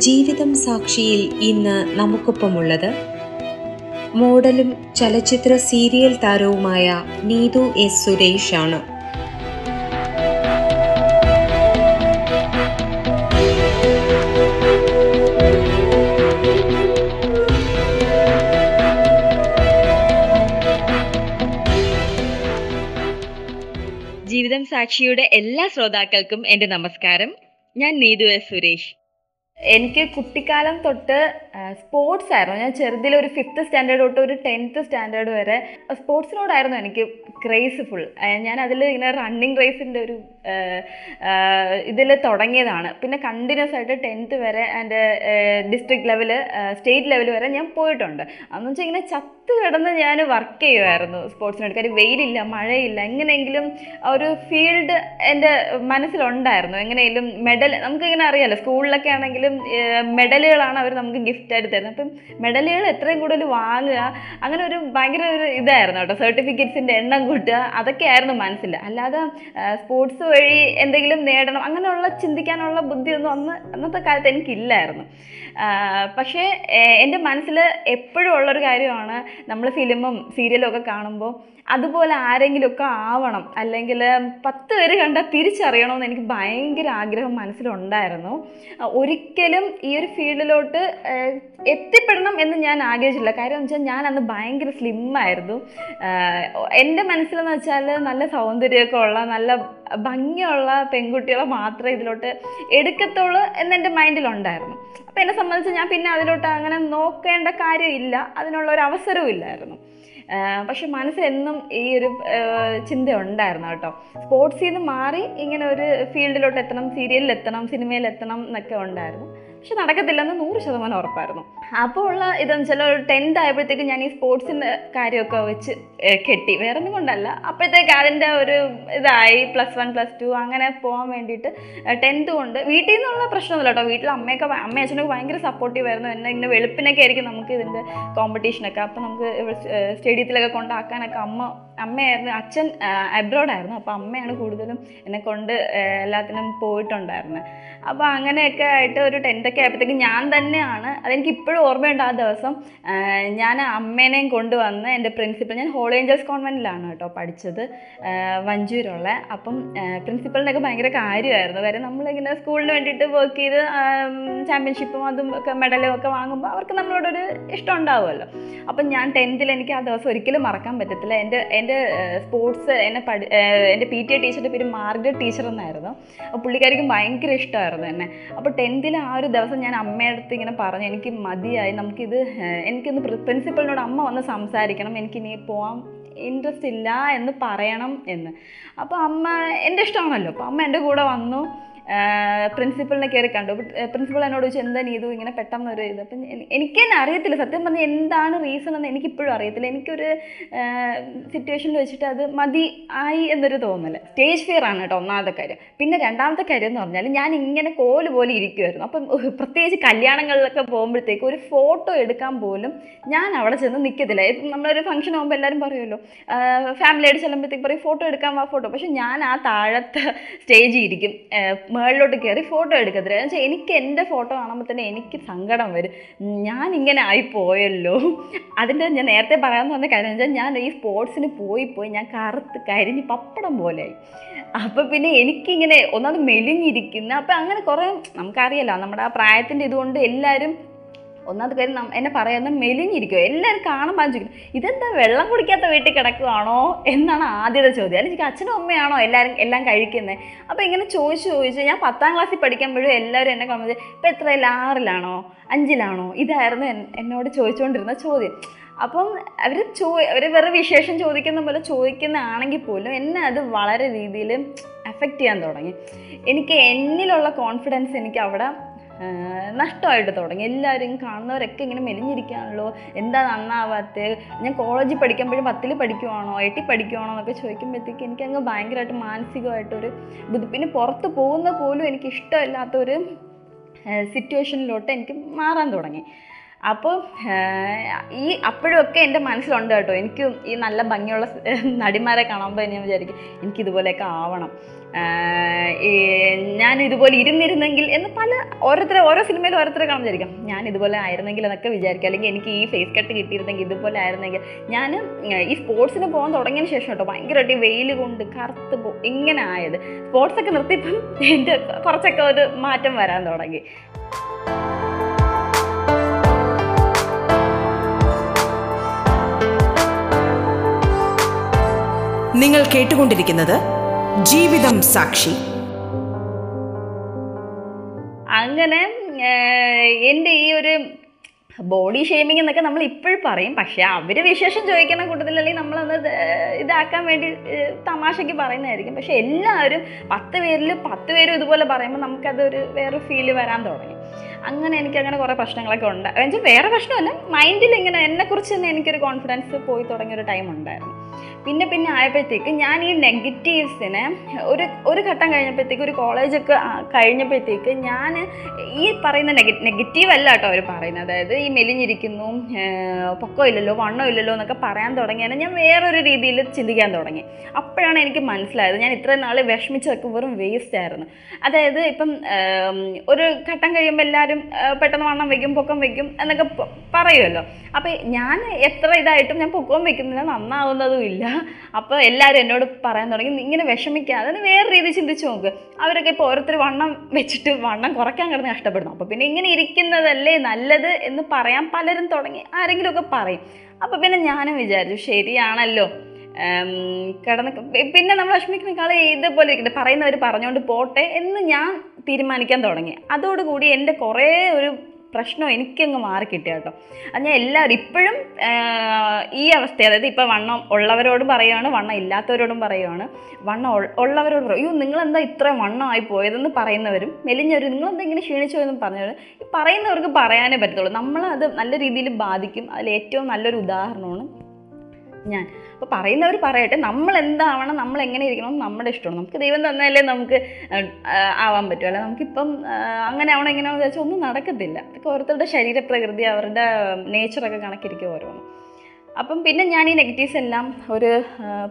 ജീവിതം സാക്ഷിയിൽ ഇന്ന് നമുക്കൊപ്പമുള്ളത് മോഡലും ചലച്ചിത്ര സീരിയൽ താരവുമായ നീതു എസ് സുരേഷ് ആണ് ജീവിതം സാക്ഷിയുടെ എല്ലാ ശ്രോതാക്കൾക്കും എന്റെ നമസ്കാരം. ഞാൻ നീതു എസ് സുരേഷ്. എനിക്ക് കുട്ടിക്കാലം തൊട്ട് സ്പോർട്സ് ആയിരുന്നു. ഞാൻ ചെറുതിൽ ഒരു ഫിഫ്ത്ത് സ്റ്റാൻഡേർഡ് തൊട്ട് ഒരു ടെൻത്ത് സ്റ്റാൻഡേർഡ് വരെ സ്പോർട്സിനോടായിരുന്നു എനിക്ക് ക്രേസ് ഫുൾ ഞാൻ അതിൽ ഇങ്ങനെ റണ്ണിങ് റേസിന്റെ ഒരു ഇതിൽ തുടങ്ങിയതാണ്. പിന്നെ കണ്ടിന്യൂസ് ആയിട്ട് ടെൻത്ത് വരെ എന്റെ ഡിസ്ട്രിക്ട് ലെവൽ സ്റ്റേറ്റ് ലെവൽ വരെ ഞാൻ പോയിട്ടുണ്ട്. അന്ന് വെച്ചാൽ ഇങ്ങനെ ചത്ത് കിടന്ന് ഞാൻ വർക്ക് ചെയ്യുമായിരുന്നു സ്പോർട്സിനെടുക്കാൻ വെയിലില്ല മഴയില്ല എങ്ങനെയെങ്കിലും ഒരു ഫീൽഡ് എന്റെ മനസ്സിലുണ്ടായിരുന്നു. എങ്ങനെയെങ്കിലും മെഡൽ നമുക്കിങ്ങനെ അറിയാമല്ലോ സ്കൂളിലൊക്കെ ആണെങ്കിലും മെഡലുകളാണ് അവർ നമുക്ക് ഗിഫ്റ്റ് ആയിട്ട് തരുന്നത്. അപ്പം മെഡലുകൾ എത്രയും കൂടുതൽ വാങ്ങുക അങ്ങനെ ഒരു ഭയങ്കര ഒരു ഇതായിരുന്നു കേട്ടോ. സർട്ടിഫിക്കറ്റ്സിന്റെ എണ്ണം കൂട്ടുക അതൊക്കെയായിരുന്നു മനസ്സിൽ. അല്ലാതെ സ്പോർട്സ് വഴി എന്തെങ്കിലും നേടണം അങ്ങനെയുള്ള ചിന്തിക്കാനുള്ള ബുദ്ധിയൊന്നും അന്ന് അന്നത്തെ കാലത്ത് എനിക്കില്ലായിരുന്നു. പക്ഷേ എന്റെ മനസ്സിൽ എപ്പോഴും ഉള്ളൊരു കാര്യമാണ് നമ്മൾ ഫിലിമും സീരിയലും ഒക്കെ കാണുമ്പോൾ അതുപോലെ ആരെങ്കിലുമൊക്കെ ആവണം. അല്ലെങ്കിൽ പത്ത് പേര് കണ്ടാൽ തിരിച്ചറിയണമെന്ന് എനിക്ക് ഭയങ്കര ആഗ്രഹം മനസ്സിലുണ്ടായിരുന്നു. ഒരിക്കലും ഈ ഒരു ഫീൽഡിലോട്ട് എത്തിപ്പെടണം എന്ന് ഞാൻ ആഗ്രഹിച്ചില്ല കാര്യം എന്ന് വെച്ചാൽ ഞാൻ അന്ന് ഭയങ്കര സ്ലിമ്മായിരുന്നു. എന്റെ മനസ്സിലെന്ന് വെച്ചാൽ നല്ല സൗന്ദര്യമൊക്കെ ഉള്ള നല്ല ഭംഗിയുള്ള പെൺകുട്ടികളെ മാത്രമേ ഇതിലോട്ട് എടുക്കത്തുള്ളൂ എന്നെന്റെ മൈൻഡിലുണ്ടായിരുന്നു. അപ്പോൾ എന്നെ സംബന്ധിച്ച് ഞാൻ പിന്നെ അതിലോട്ട് അങ്ങനെ നോക്കേണ്ട കാര്യമില്ല. അതിനുള്ള ഒരു അവസരവും ഇല്ലായിരുന്നു. പക്ഷെ മനസ്സിൽ എന്നും ഈ ഒരു ചിന്ത ഉണ്ടായിരുന്നു കേട്ടോ. സ്പോർട്സിൽ നിന്ന് മാറി ഇങ്ങനെ ഒരു ഫീൽഡിലോട്ട് എത്തണം സീരിയലിൽ എത്തണം സിനിമയിൽ എത്തണം എന്നൊക്കെ ഉണ്ടായിരുന്നു. പക്ഷെ നടക്കത്തില്ലെന്ന് നൂറ് ശതമാനം ഉറപ്പായിരുന്നു. അപ്പോൾ ഉള്ള ഇതെന്ന് വെച്ചാൽ ഒരു ടെൻത്ത് ആയപ്പോഴത്തേക്ക് ഞാൻ ഈ സ്പോർട്സിന്റെ കാര്യമൊക്കെ വെച്ച് കെട്ടി. വേറെ ഒന്നും കൊണ്ടല്ല. അപ്പോഴത്തേക്ക് അതിന്റെ ഒരു ഇതായി. പ്ലസ് വൺ പ്ലസ് ടു അങ്ങനെ പോകാൻ വേണ്ടിയിട്ട് ടെൻത്ത് കൊണ്ട് വീട്ടിൽ നിന്നുള്ള പ്രശ്നമൊന്നുമില്ല കേട്ടോ. വീട്ടിൽ അമ്മയൊക്കെ അമ്മ അച്ഛനൊക്കെ ഭയങ്കര സപ്പോർട്ടീവ് ആയിരുന്നു. എന്നെ ഇങ്ങനെ വെളുപ്പിനൊക്കെ ആയിരിക്കും നമുക്ക് ഇതിന്റെ കോമ്പറ്റീഷനൊക്കെ അപ്പോൾ നമുക്ക് സ്റ്റേഡിയത്തിലൊക്കെ കൊണ്ടാക്കാനൊക്കെ അമ്മ അമ്മയായിരുന്നു അച്ഛൻ അബ്രോഡായിരുന്നു അപ്പോൾ അമ്മയാണ് കൂടുതലും എന്നെ കൊണ്ട് എല്ലാത്തിനും പോയിട്ടുണ്ടായിരുന്നത് അപ്പോൾ അങ്ങനെയൊക്കെ ആയിട്ട് ഒരു ടെൻത്തൊക്കെ ആയപ്പോഴത്തേക്ക് ഞാൻ തന്നെയാണ്. അതെനിക്ക് ഇപ്പോഴും ഓർമ്മയുണ്ട് ആ ദിവസം. ഞാൻ അമ്മേനെയും കൊണ്ടുവന്ന് എന്റെ പ്രിൻസിപ്പൽ ഞാൻ ഹോൾ ഏഞ്ചൽസ് കോൺവെന്റിലാണ് കേട്ടോ പഠിച്ചത്. വഞ്ചൂരുള്ള. അപ്പം പ്രിൻസിപ്പളിനൊക്കെ ഭയങ്കര കാര്യമായിരുന്നു. കാര്യം നമ്മളിങ്ങനെ സ്കൂളിന് വേണ്ടിയിട്ട് വർക്ക് ചെയ്ത് ചാമ്പ്യൻഷിപ്പും അതും ഒക്കെ മെഡലും ഒക്കെ വാങ്ങുമ്പോൾ അവർക്ക് നമ്മളോടൊരു ഇഷ്ടം ഉണ്ടാവുമല്ലോ. അപ്പം ഞാൻ ടെൻത്തിൽ എനിക്ക് ആ ദിവസം ഒരിക്കലും മറക്കാൻ പറ്റത്തില്ല. എന്റെ എന്റെ സ്പോർട്സ് എന്നെ പഠി എന്റെ പി ടി എ ടീച്ചറുടെ പേര് മാർഗരറ്റ് ടീച്ചർ എന്നായിരുന്നു. അപ്പോൾ പുള്ളിക്കാരിക്കും ഭയങ്കര ഇഷ്ടമായിരുന്നു. എന്നെ അപ്പോൾ ടെൻത്തിൽ ആ ഒരു ദിവസം ഞാൻ അമ്മയുടെ അടുത്ത് ഇങ്ങനെ പറഞ്ഞു എനിക്ക് മതിയായി നമുക്കിത് എനിക്കൊന്ന് പ്രിൻസിപ്പളിനോട് അമ്മ വന്ന് സംസാരിക്കണം എനിക്കിനി പോകാം ഇൻട്രസ്റ്റ് ഇല്ല എന്ന് പറയണം എന്ന്. അപ്പോൾ അമ്മ എന്റെ ഇഷ്ടമാണല്ലോ. അപ്പോൾ അമ്മ എന്റെ കൂടെ വന്നു. പ്രിൻസിപ്പളിനെ കയറി കണ്ടു. പ്രിൻസിപ്പൾ എന്നോട് ചോദിച്ചു എന്താ നീതു ഇങ്ങനെ പെട്ടെന്ന് പെട്ടെന്നൊരു ഇത്? അപ്പം എനിക്ക് തന്നെ അറിയത്തില്ല. സത്യം പറഞ്ഞാൽ എന്താണ് റീസൺ എന്ന് എനിക്കിപ്പോഴും അറിയത്തില്ല. എനിക്കൊരു സിറ്റുവേഷനിൽ വെച്ചിട്ട് അത് മതി ആയി എന്നൊരു തോന്നൽ സ്റ്റേജ് ഫിയർ ആണ് കേട്ടോ ഒന്നാമത്തെ കാര്യം. പിന്നെ രണ്ടാമത്തെ കാര്യം എന്ന് പറഞ്ഞാൽ ഞാൻ ഇങ്ങനെ കോൽ പോലെ ഇരിക്കുമായിരുന്നു അപ്പം പ്രത്യേകിച്ച് കല്യാണങ്ങളിലൊക്കെ പോകുമ്പോഴത്തേക്ക് ഒരു ഫോട്ടോ എടുക്കാൻ പോലും ഞാൻ അവിടെ ചെന്ന് നിൽക്കത്തില്ല നമ്മളൊരു ഫംഗ്ഷൻ ആകുമ്പോൾ എല്ലാവരും പറയുമല്ലോ ഫാമിലിയായിട്ട് ചെല്ലുമ്പോഴത്തേക്ക് പറയും ഫോട്ടോ എടുക്കാൻ വാ ഫോട്ടോ. പക്ഷെ ഞാൻ ആ താഴത്തെ സ്റ്റേജിൽ ഇരിക്കും. മുകളിലോട്ട് കയറി ഫോട്ടോ എടുക്കത്തില്ല എന്ന് വെച്ചാൽ എനിക്ക് എന്റെ ഫോട്ടോ കാണുമ്പോൾ തന്നെ എനിക്ക് സങ്കടം വരും. ഞാൻ ഇങ്ങനെ ആയി പോയല്ലോ. അതിന്റെ ഞാൻ നേരത്തെ പറയാമെന്ന് പറഞ്ഞ കാര്യം വെച്ചാൽ ഞാൻ ഈ സ്പോർട്സിന് പോയി പോയി ഞാൻ കറുത്ത് കരിഞ്ഞ് പപ്പടം പോലെയായി അപ്പോൾ പിന്നെ എനിക്കിങ്ങനെ ഒന്നാമത് മെലിഞ്ഞിരിക്കുന്ന അപ്പം അങ്ങനെ കുറേ നമുക്കറിയാലോ നമ്മുടെ ആ പ്രായത്തിന്റെ ഇതുകൊണ്ട് എല്ലാവരും ഒന്നാമത്തെ കാര്യം എന്നെ പറയുന്ന മെലിഞ്ഞിരിക്കുമോ എല്ലാവരും കാണുമ്പോൾ ചോദിക്കും ഇതെന്താ വെള്ളം കുടിക്കാത്ത വീട്ടിൽ കിടക്കുവാണോ? എന്നാണ് ആദ്യത്തെ ചോദ്യം. അല്ലെങ്കിൽ അച്ഛനും അമ്മയാണോ എല്ലാവരും എല്ലാം കഴിക്കുന്നത് അപ്പോൾ ഇങ്ങനെ ചോദിച്ച് ചോദിച്ച് ഞാൻ പത്താം ക്ലാസ്സിൽ പഠിക്കുമ്പോഴും എല്ലാവരും എന്നെ കാണുമ്പോൾ ഇപ്പം എത്രയില്ല ആറിലാണോ? അഞ്ചിലാണോ? ഇതായിരുന്നു എന്നോട് ചോദിച്ചുകൊണ്ടിരുന്ന ചോദ്യം. അപ്പം അവർ ചോ അവർ വേറെ വിശേഷം ചോദിക്കുന്ന പോലെ ചോദിക്കുന്നതാണെങ്കിൽ പോലും എന്നെ അത് വളരെ രീതിയിൽ എഫക്റ്റ് ചെയ്യാൻ തുടങ്ങി. എനിക്ക് എന്നിലുള്ള കോൺഫിഡൻസ് എനിക്ക് അവിടെ നഷ്ടമായിട്ട് തുടങ്ങി. എല്ലാവരും കാണുന്നവരൊക്കെ ഇങ്ങനെ മെലിഞ്ഞിരിക്കുകയാണല്ലോ എന്താ നന്നാവാത്ത? ഞാൻ കോളേജിൽ പഠിക്കുമ്പോഴും പത്തിൽ പഠിക്കുവാണോ? എട്ടിൽ പഠിക്കുവാണോ എന്നൊക്കെ ചോദിക്കുമ്പോഴത്തേക്ക് എനിക്ക് അങ്ങ് ഭയങ്കരമായിട്ട് മാനസികമായിട്ടൊരു ബുദ്ധി. പിന്നെ പുറത്ത് പോകുന്ന പോലും എനിക്ക് ഇഷ്ടമില്ലാത്തൊരു സിറ്റുവേഷനിലോട്ട് എനിക്ക് മാറാൻ തുടങ്ങി. അപ്പോൾ ഈ അപ്പോഴൊക്കെ എന്റെ മനസ്സിലുണ്ട് കേട്ടോ. എനിക്ക് ഈ നല്ല ഭംഗിയുള്ള നടിമാരെ കാണുമ്പോൾ ഞാൻ വിചാരിക്കും. എനിക്കിതുപോലെയൊക്കെ ആവണം. ഞാൻ ഇതുപോലെ ഇരുന്നിരുന്നെങ്കിൽ എന്ന് പല ഓരോരുത്തരെ ഓരോ സിനിമയിലും ഓരോരുത്തരെ കാണുന്നതായിരിക്കും. ഞാൻ ഇതുപോലെ ആയിരുന്നെങ്കിൽ എന്നൊക്കെ വിചാരിക്കുക അല്ലെങ്കിൽ എനിക്ക് ഈ ഫേസ് കട്ട് കിട്ടിയിരുന്നെങ്കിൽ ഇതുപോലെ ആയിരുന്നെങ്കിൽ. ഞാൻ ഈ സ്പോർട്സിന് പോകാൻ തുടങ്ങിയതിന് ശേഷം കേട്ടോ ഭയങ്കരമായിട്ട് വെയിൽ കൊണ്ട് കറുത്ത് പോ ഇങ്ങനെ ആയത്. സ്പോർട്സൊക്കെ നിർത്തിയപ്പം എന്റെ കുറച്ചൊക്കെ ഒരു മാറ്റം വരാൻ തുടങ്ങി. നിങ്ങൾ കേട്ടുകൊണ്ടിരിക്കുന്നത് ജീവിതം സാക്ഷി. അങ്ങനെ എന്റെ ഈ ഒരു ബോഡി ഷേമിംഗ് എന്നൊക്കെ നമ്മൾ ഇപ്പോഴും പറയും. പക്ഷേ അവർ വിശേഷം ചോദിക്കുന്ന കൂട്ടത്തിൽ അല്ലെങ്കിൽ നമ്മളൊന്ന് ഇതാക്കാൻ വേണ്ടി തമാശയ്ക്ക് പറയുന്നതായിരിക്കും. പക്ഷേ എല്ലാവരും പത്ത് പേരിൽ പത്ത് പേരും ഇതുപോലെ പറയുമ്പോൾ നമുക്കതൊരു വേറെ ഫീൽ വരാൻ തുടങ്ങി. അങ്ങനെ എനിക്ക് അങ്ങനെ കുറേ പ്രശ്നങ്ങളൊക്കെ ഉണ്ട്. എന്നുവെച്ചാൽ വേറെ പ്രശ്നമല്ല മൈൻഡിൽ ഇങ്ങനെ എന്നെക്കുറിച്ച് തന്നെ എനിക്കൊരു കോൺഫിഡൻസ് പോയി തുടങ്ങിയൊരു ടൈം ഉണ്ടായിരുന്നു. പിന്നെ പിന്നെ ആയപ്പോഴത്തേക്ക് ഞാൻ ഈ നെഗറ്റീവ്സിനെ ഒരു ഒരു ഘട്ടം കഴിഞ്ഞപ്പോഴത്തേക്ക് ഒരു കോളേജൊക്കെ കഴിഞ്ഞപ്പോഴത്തേക്ക് ഞാൻ ഈ പറയുന്ന നെഗ നെഗറ്റീവ് അല്ല കേട്ടോ അവർ പറയുന്നത്. അതായത് ഈ മെലിഞ്ഞിരിക്കുന്നു പൊക്കം ഇല്ലല്ലോ വണ്ണം ഇല്ലല്ലോ എന്നൊക്കെ പറയാൻ തുടങ്ങിയാൽ ഞാൻ വേറൊരു രീതിയിൽ ചിന്തിക്കാൻ തുടങ്ങി. അപ്പോഴാണ് എനിക്ക് മനസ്സിലായത് ഞാൻ ഇത്രയും നാൾ വിഷമിച്ചതൊക്കെ വെറും വേസ്റ്റ് ആയിരുന്നു. അതായത് ഇപ്പം ഒരു ഘട്ടം കഴിയുമ്പോൾ എല്ലാവരും പെട്ടെന്ന് വണ്ണം വയ്ക്കും പൊക്കം വയ്ക്കും എന്നൊക്കെ പറയുമല്ലോ അപ്പോൾ ഞാൻ എത്ര ഇതായിട്ടും ഞാൻ പൊക്കവും വയ്ക്കുന്നില്ല നന്നാവുന്നതും ഇല്ല. അപ്പോൾ എല്ലാവരും എന്നോട് പറയാൻ തുടങ്ങി ഇങ്ങനെ വിഷമിക്കാതെ വേറെ രീതി ചിന്തിച്ച് നോക്ക്. അവരൊക്കെ ഇപ്പോൾ ഓരോരുത്തർ വണ്ണം വെച്ചിട്ട് വണ്ണം കുറയ്ക്കാൻ കിടന്ന് കഷ്ടപ്പെടുന്നു. അപ്പോൾ പിന്നെ ഇങ്ങനെ ഇരിക്കുന്നതല്ലേ നല്ലത് എന്ന് പറയാൻ പലരും തുടങ്ങി. ആരെങ്കിലുമൊക്കെ പറയും. അപ്പോൾ പിന്നെ ഞാനും വിചാരിച്ചു ശരിയാണല്ലോ. കിടന്ന് പിന്നെ നമ്മൾ വിഷമിക്കുന്നേക്കാൾ ഇതുപോലെ ഇരിക്കട്ടെ പറയുന്നവർ പറഞ്ഞുകൊണ്ട് പോട്ടെ എന്ന് ഞാൻ തീരുമാനിക്കാൻ തുടങ്ങി. അതോടുകൂടി എന്റെ കുറേ ഒരു പ്രശ്നം എനിക്കങ്ങ് മാറി കിട്ടിയ കേട്ടോ. അത് ഞാൻ എല്ലാവരും ഇപ്പോഴും ഈ അവസ്ഥ അതായത് ഇപ്പോൾ വണ്ണം ഉള്ളവരോടും പറയുകയാണ് വണ്ണം ഇല്ലാത്തവരോടും പറയുകയാണ് വണ്ണം ഉള്ളവരോട് പറയും അയ്യോ നിങ്ങളെന്താ ഇത്ര വണ്ണമായി പോയതെന്ന് പറയുന്നവരും മെലിഞ്ഞവരും നിങ്ങളെന്താ ഇങ്ങനെ ക്ഷീണിച്ചു പോയെന്ന് പറഞ്ഞവർ ഈ പറയുന്നവർക്ക് പറയാനേ പറ്റത്തുള്ളൂ. നമ്മളത് നല്ല രീതിയിൽ ബാധിക്കും. അതിൽ ഏറ്റവും നല്ലൊരു ഉദാഹരണമാണ് ഞാൻ. അപ്പോൾ പറയുന്നവർ പറയട്ടെ നമ്മൾ എന്താവണം നമ്മൾ എങ്ങനെ ഇരിക്കണം നമ്മുടെ ഇഷ്ടമാണ്. നമുക്ക് ദൈവം തന്നാലേ നമുക്ക് ആവാൻ പറ്റും. അല്ല നമുക്കിപ്പം അങ്ങനെ ആവണം ഇങ്ങനെ വിചാരിച്ചാൽ ഒന്നും നടക്കത്തില്ല. അതൊക്കെ ഓരോരുത്തരുടെ ശരീരപ്രകൃതി അവരുടെ നേച്ചറൊക്കെ കണക്കിരിക്കും ഓരോന്ന്. അപ്പം പിന്നെ ഞാൻ ഈ നെഗറ്റീവ്സ് എല്ലാം ഒരു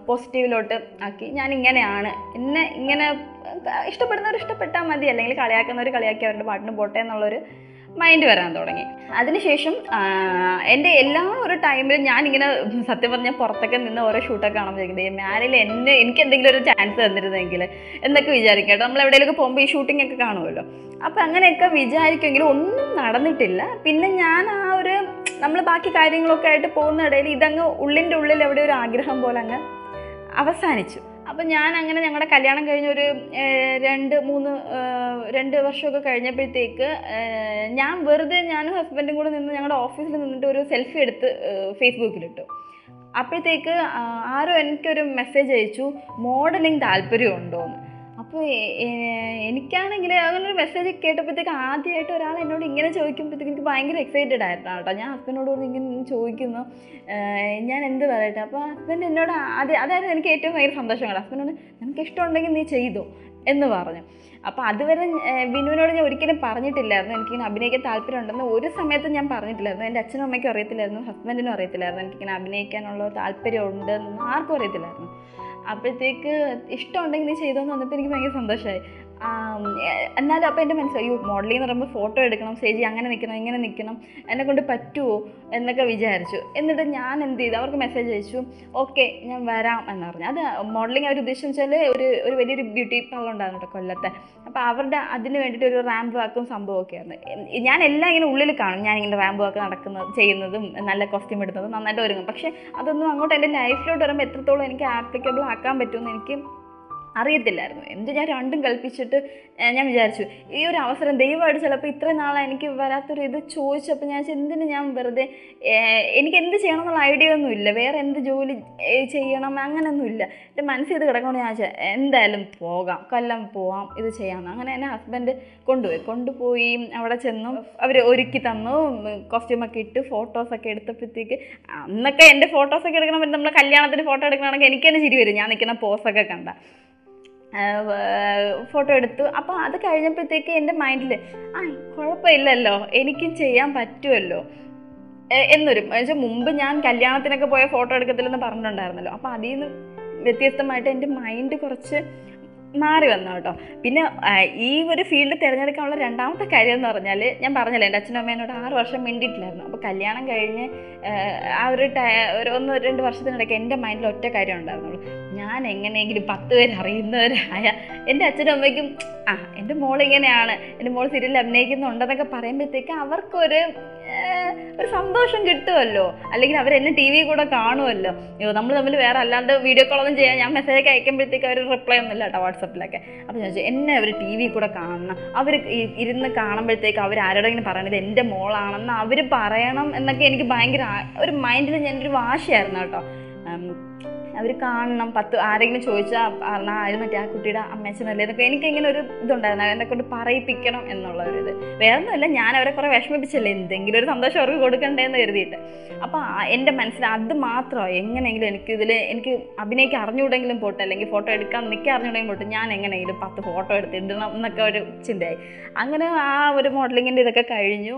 പോസിറ്റീവിലോട്ട് ആക്കി. ഞാൻ ഇങ്ങനെയാണ് എന്നെ ഇങ്ങനെ ഇഷ്ടപ്പെടുന്നവർ ഇഷ്ടപ്പെട്ടാൽ മതി. അല്ലെങ്കിൽ കളിയാക്കുന്നവർ കളിയാക്കി അവരുടെ പാട്ടിന് പോട്ടെ എന്നുള്ളൊരു മൈൻഡ് വരാൻ തുടങ്ങി. അതിനുശേഷം എന്റെ എല്ലാ ഒരു ടൈമിലും ഞാനിങ്ങനെ സത്യം പറഞ്ഞാൽ പുറത്തൊക്കെ നിന്ന് ഓരോ ഷൂട്ടൊക്കെ വിചാരിക്കുന്നത് മാരിൽ എന്നെ എനിക്ക് എന്തെങ്കിലും ഒരു ചാൻസ് തന്നിരുന്നെങ്കിൽ എന്നൊക്കെ വിചാരിക്കും കേട്ടോ. നമ്മൾ എവിടെയെങ്കിലും പോകുമ്പോൾ ഈ ഷൂട്ടിംഗ് ഒക്കെ കാണുമല്ലോ. അപ്പോൾ അങ്ങനെയൊക്കെ വിചാരിക്കുമെങ്കിലും ഒന്നും നടന്നിട്ടില്ല. പിന്നെ ഞാൻ ആ ഒരു നമ്മൾ ബാക്കി കാര്യങ്ങളൊക്കെ ആയിട്ട് പോകുന്ന ഇടയിൽ ഇതങ്ങ് ഉള്ളിന്റെ ഉള്ളിൽ എവിടെ ഒരു ആഗ്രഹം പോലെ അങ്ങ് അവസാനിച്ചു. അപ്പം ഞാൻ അങ്ങനെ ഞങ്ങളുടെ കല്യാണം കഴിഞ്ഞ ഒരു രണ്ട് മൂന്ന് രണ്ട് വർഷമൊക്കെ കഴിഞ്ഞപ്പോഴത്തേക്ക് ഞാൻ വെറുതെ ഞാനും ഹസ്ബൻഡും കൂടെ നിന്ന് ഞങ്ങളുടെ ഓഫീസിൽ നിന്നിട്ട് ഒരു സെൽഫി എടുത്ത് ഫേസ്ബുക്കിലിട്ടു അപ്പോഴത്തേക്ക് ആരോ എനിക്കൊരു മെസ്സേജ് അയച്ചു മോഡലിംഗ് താല്പര്യമുണ്ടോ എന്ന് അപ്പോൾ എനിക്കാണെങ്കിൽ അങ്ങനൊരു മെസ്സേജ് കേട്ടപ്പോഴത്തേക്ക് ആദ്യമായിട്ട് ഒരാൾ എന്നോട് ഇങ്ങനെ ചോദിക്കുമ്പോഴത്തേക്ക് എനിക്ക് ഭയങ്കര എക്സൈറ്റഡ് ആയിരുന്നു കേട്ടോ. ഞാൻ ഹസ്ബൻഡോട് ഇങ്ങനെ ചോദിക്കുന്നു. ഞാൻ എന്ത് പറയട്ടെ? അപ്പോൾ ഹസ്ബൻഡ് എന്നോട് ആദ്യം അതായിരുന്നു എനിക്ക് ഏറ്റവും ഭയങ്കര സന്തോഷം കേട്ടോ ഹസ്ബൻഡിനോട് നിനക്ക് ഇഷ്ടമുണ്ടെങ്കിൽ നീ ചെയ്തു എന്ന് പറഞ്ഞു. അപ്പോൾ അതുവരെ ബിനുവിനോട് ഞാൻ ഒരിക്കലും പറഞ്ഞിട്ടില്ലായിരുന്നു. എനിക്കിങ്ങനെ അഭിനയിക്കാൻ താല്പര്യമുണ്ടെന്ന് ഒരു സമയത്തും ഞാൻ പറഞ്ഞിട്ടില്ലായിരുന്നു. എന്റെ അച്ഛനും അമ്മയ്ക്കും അറിയത്തില്ലായിരുന്നു. ഹസ്ബൻഡിനും അറിയത്തില്ലായിരുന്നു. എനിക്കിങ്ങനെ അഭിനയിക്കാനുള്ള താല്പര്യമുണ്ട് എന്ന് ആർക്കും അറിയത്തില്ലായിരുന്നു. അപ്പോഴത്തേക്ക് ഇഷ്ടമുണ്ടെങ്കിൽ നീ ചെയ്തോന്ന് വന്നപ്പോൾ എനിക്ക് ഭയങ്കര സന്തോഷമായി എന്നാലും അപ്പോൾ എന്റെ മനസ്സിലായി മോഡലിംഗ് എന്ന് പറയുമ്പോൾ ഫോട്ടോ എടുക്കണം സ്റ്റേജിൽ അങ്ങനെ നിൽക്കണം ഇങ്ങനെ നിൽക്കണം എന്നെ കൊണ്ട് പറ്റുമോ എന്നൊക്കെ വിചാരിച്ചു. എന്നിട്ട് ഞാൻ എന്ത് ചെയ്തു? അവർക്ക് മെസ്സേജ് അയച്ചു ഓക്കെ ഞാൻ വരാം എന്ന് പറഞ്ഞു. അത് മോഡലിംഗ് അവർ ഉദ്ദേശിച്ചെന്ന് വെച്ചാൽ ഒരു ഒരു വലിയൊരു ബ്യൂട്ടി പാർലർ ഉണ്ടായിരുന്നു കൊല്ലത്തെ. അപ്പോൾ അവരുടെ അതിന് വേണ്ടിയിട്ട് ഒരു റാമ്പ് വാക്കും സംഭവമൊക്കെ ആയിരുന്നു. ഞാൻ എല്ലാം ഇങ്ങനെ ഉള്ളിൽ കാണും. ഞാൻ ഇങ്ങനെ റാമ്പ് വാക്ക് നടക്കുന്നത് ചെയ്യുന്നതും നല്ല കോസ്റ്റ്യൂം ഇടുന്നതും നന്നായിട്ട് ഒരുങ്ങും. പക്ഷേ അതൊന്നും അങ്ങോട്ട് എന്റെ ലൈഫിലോട്ട് വരുമ്പോൾ എത്രത്തോളം എനിക്ക് ആപ്ലിക്കബിൾ ആക്കാൻ പറ്റുമെന്ന് എനിക്ക് അറിയത്തില്ലായിരുന്നു. എന്ത് ഞാൻ രണ്ടും കൽപ്പിച്ചിട്ട് ഞാൻ വിചാരിച്ചു ഈ ഒരു അവസരം ദൈവമായിട്ട് ചിലപ്പോൾ ഇത്രയും നാളെ എനിക്ക് വരാത്തൊരു ഇത് ചോദിച്ചപ്പോൾ ഞാൻ എന്തിനു ഞാൻ വെറുതെ എനിക്ക് എന്ത് ചെയ്യണം എന്നുള്ള ഐഡിയ ഒന്നും ഇല്ല. വേറെ എന്ത് ജോലി ചെയ്യണം ചെയ്യണം അങ്ങനെയൊന്നുമില്ല എന്റെ മനസ്സിൽ ഇത് കിടക്കൊണ്ട് ഞാൻ എന്തായാലും പോകാം കൊല്ലം പോവാം ഇത് ചെയ്യാം അങ്ങനെ എന്നെ ഹസ്ബൻഡ് കൊണ്ടുപോയി. കൊണ്ടുപോയി അവിടെ ചെന്നു. അവർ ഒരുക്കി തന്നു കോസ്റ്റ്യൂമൊക്കെ ഇട്ട് ഫോട്ടോസൊക്കെ എടുത്തപ്പോഴത്തേക്ക് അന്നൊക്കെ എന്റെ ഫോട്ടോസൊക്കെ എടുക്കണം നമ്മൾ കല്യാണത്തിന് ഫോട്ടോ എടുക്കണമെങ്കിൽ എനിക്ക് തന്നെ ചിരി വരും. ഞാൻ നിൽക്കുന്ന പോസൊക്കെ കണ്ട. ഫോട്ടോ എടുത്തു. അപ്പോൾ അത് കഴിഞ്ഞപ്പോഴത്തേക്ക് എന്റെ മൈൻഡിൽ ആ കുഴപ്പമില്ലല്ലോ. എനിക്കും ചെയ്യാൻ പറ്റുമല്ലോ എന്നൊരു എന്നുവെച്ചാൽ മുമ്പ് ഞാൻ കല്യാണത്തിനൊക്കെ പോയ ഫോട്ടോ എടുക്കത്തില്ലെന്ന് പറഞ്ഞിട്ടുണ്ടായിരുന്നല്ലോ. അപ്പോൾ അതിൽ നിന്ന് വ്യത്യസ്തമായിട്ട് എന്റെ മൈൻഡ് കുറച്ച് മാറി വന്നു കേട്ടോ. പിന്നെ ഈ ഒരു ഫീൽഡ് തിരഞ്ഞെടുക്കാനുള്ള രണ്ടാമത്തെ കാര്യം എന്ന് പറഞ്ഞാൽ ഞാൻ പറഞ്ഞല്ലേ എന്റെ അച്ഛനും അമ്മേനോട് ആറ് വർഷം മിണ്ടിയിട്ടില്ലായിരുന്നു. അപ്പോൾ കല്യാണം കഴിഞ്ഞ് ആ, ഒരു ഒരു ഒന്ന് രണ്ട് വർഷത്തിനിടയ്ക്ക് എന്റെ മൈൻഡിൽ ഒറ്റ കാര്യം ഉണ്ടായിരുന്നുള്ളൂ. ഞാൻ എങ്ങനെയെങ്കിലും പത്ത് പേര് അറിയുന്നവരായ എന്റെ അച്ഛനും അമ്മയ്ക്കും ആ എന്റെ മോൾ ഇങ്ങനെയാണ് എന്റെ മോൾ സീരിയലിൽ അഭിനയിക്കുന്നുണ്ടെന്നൊക്കെ പറയുമ്പോഴത്തേക്ക് അവർക്കൊരു ഒരു സന്തോഷം കിട്ടുമല്ലോ അല്ലെങ്കിൽ അവരെന്നെ ടി വി കൂടെ കാണുമല്ലോ അയ്യോ നമ്മൾ തമ്മിൽ വേറെ അല്ലാണ്ട് വീഡിയോ കോളൊന്നും ചെയ്യാൻ ഞാൻ മെസ്സേജ് അയക്കുമ്പോഴത്തേക്ക് അവർ റിപ്ലൈ ഒന്നും ഇല്ല കേട്ടോ വാട്സപ്പിലൊക്കെ അപ്പോൾ ഞാൻ എന്നെ അവർ ടി വി കൂടെ കാണണം. അവർ ഇരുന്ന് കാണുമ്പോഴത്തേക്ക് അവർ ആരോടെങ്കിലും പറയണത് എന്റെ മോളാണെന്ന് അവർ പറയണം എന്നൊക്കെ എനിക്ക് ഭയങ്കര ഒരു മൈൻഡിൽ ഞാനൊരു വാശിയായിരുന്നു കേട്ടോ. അവർ കാണണം. പത്ത് ആരെങ്കിലും ചോദിച്ചാൽ പറഞ്ഞാൽ അത് മറ്റേ ആ കുട്ടിയുടെ അമ്മച്ചനല്ലേ എന്നൊക്കെ എനിക്ക് ഇങ്ങനെ ഒരു ഇതുണ്ടായിരുന്നു. എന്നെ കൊണ്ട് പറയിപ്പിക്കണം എന്നുള്ള ഒരു ഇത് വേറെ ഒന്നുമല്ല ഞാൻ അവരെ കുറേ വിഷമിപ്പിച്ചല്ലേ? എന്തെങ്കിലും ഒരു സന്തോഷം അവർക്ക് കൊടുക്കണ്ടേ എന്ന് കരുതിയിട്ട് അപ്പോൾ എന്റെ മനസ്സിൽ അത് മാത്രമാണ് എങ്ങനെയെങ്കിലും എനിക്ക് ഇതിൽ എനിക്ക് അഭിനയിക്ക് അറിഞ്ഞുകൂടെങ്കിലും പോട്ടെ? അല്ലെങ്കിൽ ഫോട്ടോ എടുക്കാൻ നിൽക്കാൻ അറിഞ്ഞുകൂടെങ്കിലും പോട്ടെ? ഞാൻ എങ്ങനെയെങ്കിലും പത്ത് ഫോട്ടോ എടുത്തിടണം എന്നൊക്കെ ഒരു ചിന്തയായി. അങ്ങനെ ആ ഒരു മോഡലിങ്ങിന്റെ ഇതൊക്കെ കഴിഞ്ഞു.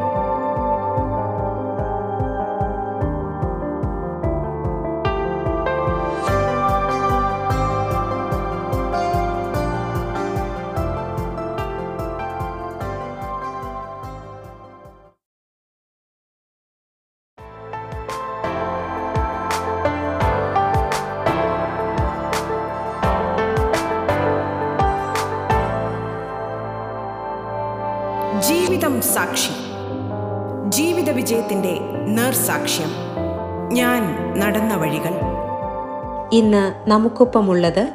ഇന്ന് നമുക്കൊപ്പമുള്ളത്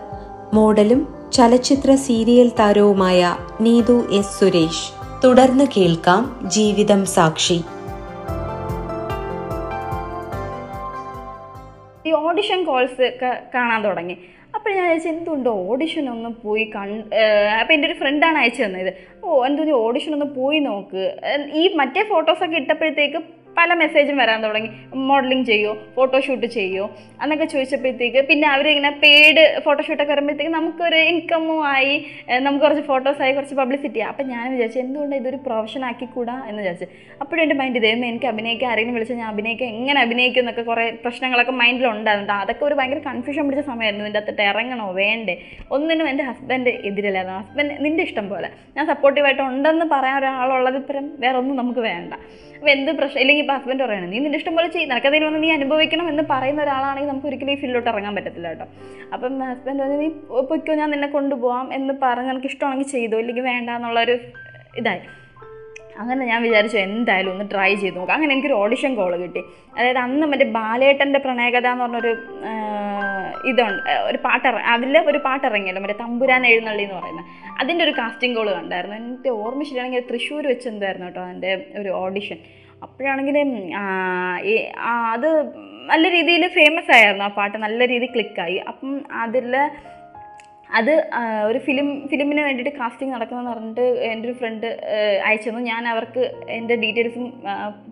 മോഡലും ചലച്ചിത്ര സീരിയൽ താരവുമായ നീതു എസ് സുരേഷ്. തുടർന്ന് കേൾക്കാം ജീവിതം സാക്ഷി. ഈ ഓഡിഷൻ കോൾസ് കാണാൻ തുടങ്ങി. അപ്പോൾ ഞാൻ വിചാരിച്ചു എന്തുകൊണ്ട് ഓഡിഷൻ ഒന്ന് പോയി കൺ അപ്പോൾ എന്റെ ഒരു ഫ്രണ്ടാണ് അയച്ചു തന്നത്. ഓ എന്തോ ഓഡിഷൻ ഒന്ന് പോയി നോക്ക്. ഈ മറ്റേ ഫോട്ടോസൊക്കെ ഇട്ടപ്പോഴത്തേക്ക് പല മെസ്സേജും വരാൻ തുടങ്ങി. മോഡലിംഗ് ചെയ്യോ ഫോട്ടോഷൂട്ട് ചെയ്യോ എന്നൊക്കെ ചോദിച്ചപ്പോഴത്തേക്ക് പിന്നെ അവരിങ്ങനെ പെയ്ഡ് ഫോട്ടോഷൂട്ടൊക്കെ വരുമ്പോഴത്തേക്ക് നമുക്കൊരു ഇൻകമ്മും ആയി. നമുക്ക് കുറച്ച് ഫോട്ടോസായി കുറച്ച് പബ്ലിസിറ്റി ആയി. അപ്പം ഞാൻ വിചാരിച്ചു എന്തുകൊണ്ട് ഇതൊരു പ്രൊഫഷൻ ആക്കിക്കൂടാ എന്ന് വിചാരിച്ചു. അപ്പോഴും എന്റെ മൈൻഡ് ഇതേമേ എനിക്ക് അഭിനയിക്കാൻ ആരെങ്കിലും വിളിച്ചാൽ ഞാൻ അഭിനയിക്കാൻ എങ്ങനെ അഭിനയിക്കും എന്നൊക്കെ കുറേ പ്രശ്നങ്ങളൊക്കെ മൈൻഡിലുണ്ടായിരുന്നു അതൊക്കെ ഒരു ഭയങ്കര കൺഫ്യൂഷൻ പിടിച്ച സമയമായിരുന്നു. ഇതിന്റെ അകത്തിട്ട് ഇറങ്ങണോ വേണ്ടേ? ഒന്നിനും എന്റെ ഹസ്ബൻഡ് എതിരല്ലായിരുന്നു ഹസ്ബൻഡ് നിന്റെ ഇഷ്ടം പോലെ. ഞാൻ സപ്പോർട്ടീവായിട്ട് ഉണ്ടെന്ന് പറയാൻ ഒരാളുള്ളത് ഇപ്പം വേറെ ഒന്നും നമുക്ക് വേണ്ട. അപ്പോൾ എന്ത് പ്രശ്നം? ഇല്ലെങ്കിൽ ഇപ്പോൾ ഹസ്ബൻഡ് പറയണം നീ നിന്റെ ഇഷ്ടം പോലെ ചെയ്യും നിനക്കതിൽ വന്ന് നീ അനുഭവിക്കണം എന്ന് പറയുന്ന ഒരാളാണെങ്കിൽ നമുക്ക് ഒരിക്കലും ഈ ഫീൽഡിലോട്ട് ഇറങ്ങാൻ പറ്റത്തില്ല കേട്ടോ. അപ്പം ഹസ്ബൻഡ് പറഞ്ഞു നീ പൊയ്ക്കോ ഞാൻ നിന്നെ കൊണ്ടുപോകാം എന്ന് പറഞ്ഞ് നിനക്ക് ഇഷ്ടമാണെങ്കിൽ ചെയ്തോ ഇല്ലെങ്കിൽ വേണ്ട എന്നുള്ളൊരു ഇതായി. അങ്ങനെ ഞാൻ വിചാരിച്ചു എന്തായാലും ഒന്ന് ട്രൈ ചെയ്ത് നോക്കാം. അങ്ങനെ എനിക്കൊരു ഓഡിഷൻ കോൾ കിട്ടി. അതായത് അന്ന് മറ്റേ ബാലേട്ടന്റെ പ്രണയകഥ എന്ന് പറഞ്ഞൊരു ഇതുണ്ട് ഒരു പാട്ട് അതിൽ ഒരു പാട്ട് ഇറങ്ങിയല്ലോ മറ്റേ തമ്പുരാൻ എഴുന്നള്ളി എന്ന് പറയുന്നത് അതിന്റെ ഒരു കാസ്റ്റിംഗ് കോൾ കണ്ടായിരുന്നു. എന്റെ ഓർമ്മ ശരിയാണെങ്കിൽ തൃശ്ശൂർ വെച്ച് കേട്ടോ അതിന്റെ ഒരു ഓഡിഷൻ അപ്പോഴാണെങ്കിൽ അത് നല്ല രീതിയിൽ ഫേമസ് ആയിരുന്നു ആ പാട്ട്. നല്ല രീതിയിൽ ക്ലിക്കായി അപ്പം അതിൽ അത് ഒരു ഫിലിം ഫിലിമിന് വേണ്ടിയിട്ട് കാസ്റ്റിംഗ് നടക്കുന്നതെന്ന് പറഞ്ഞിട്ട് എന്റെ ഒരു ഫ്രണ്ട് അയച്ചു തന്നു ഞാൻ അവർക്ക് എന്റെ ഡീറ്റെയിൽസും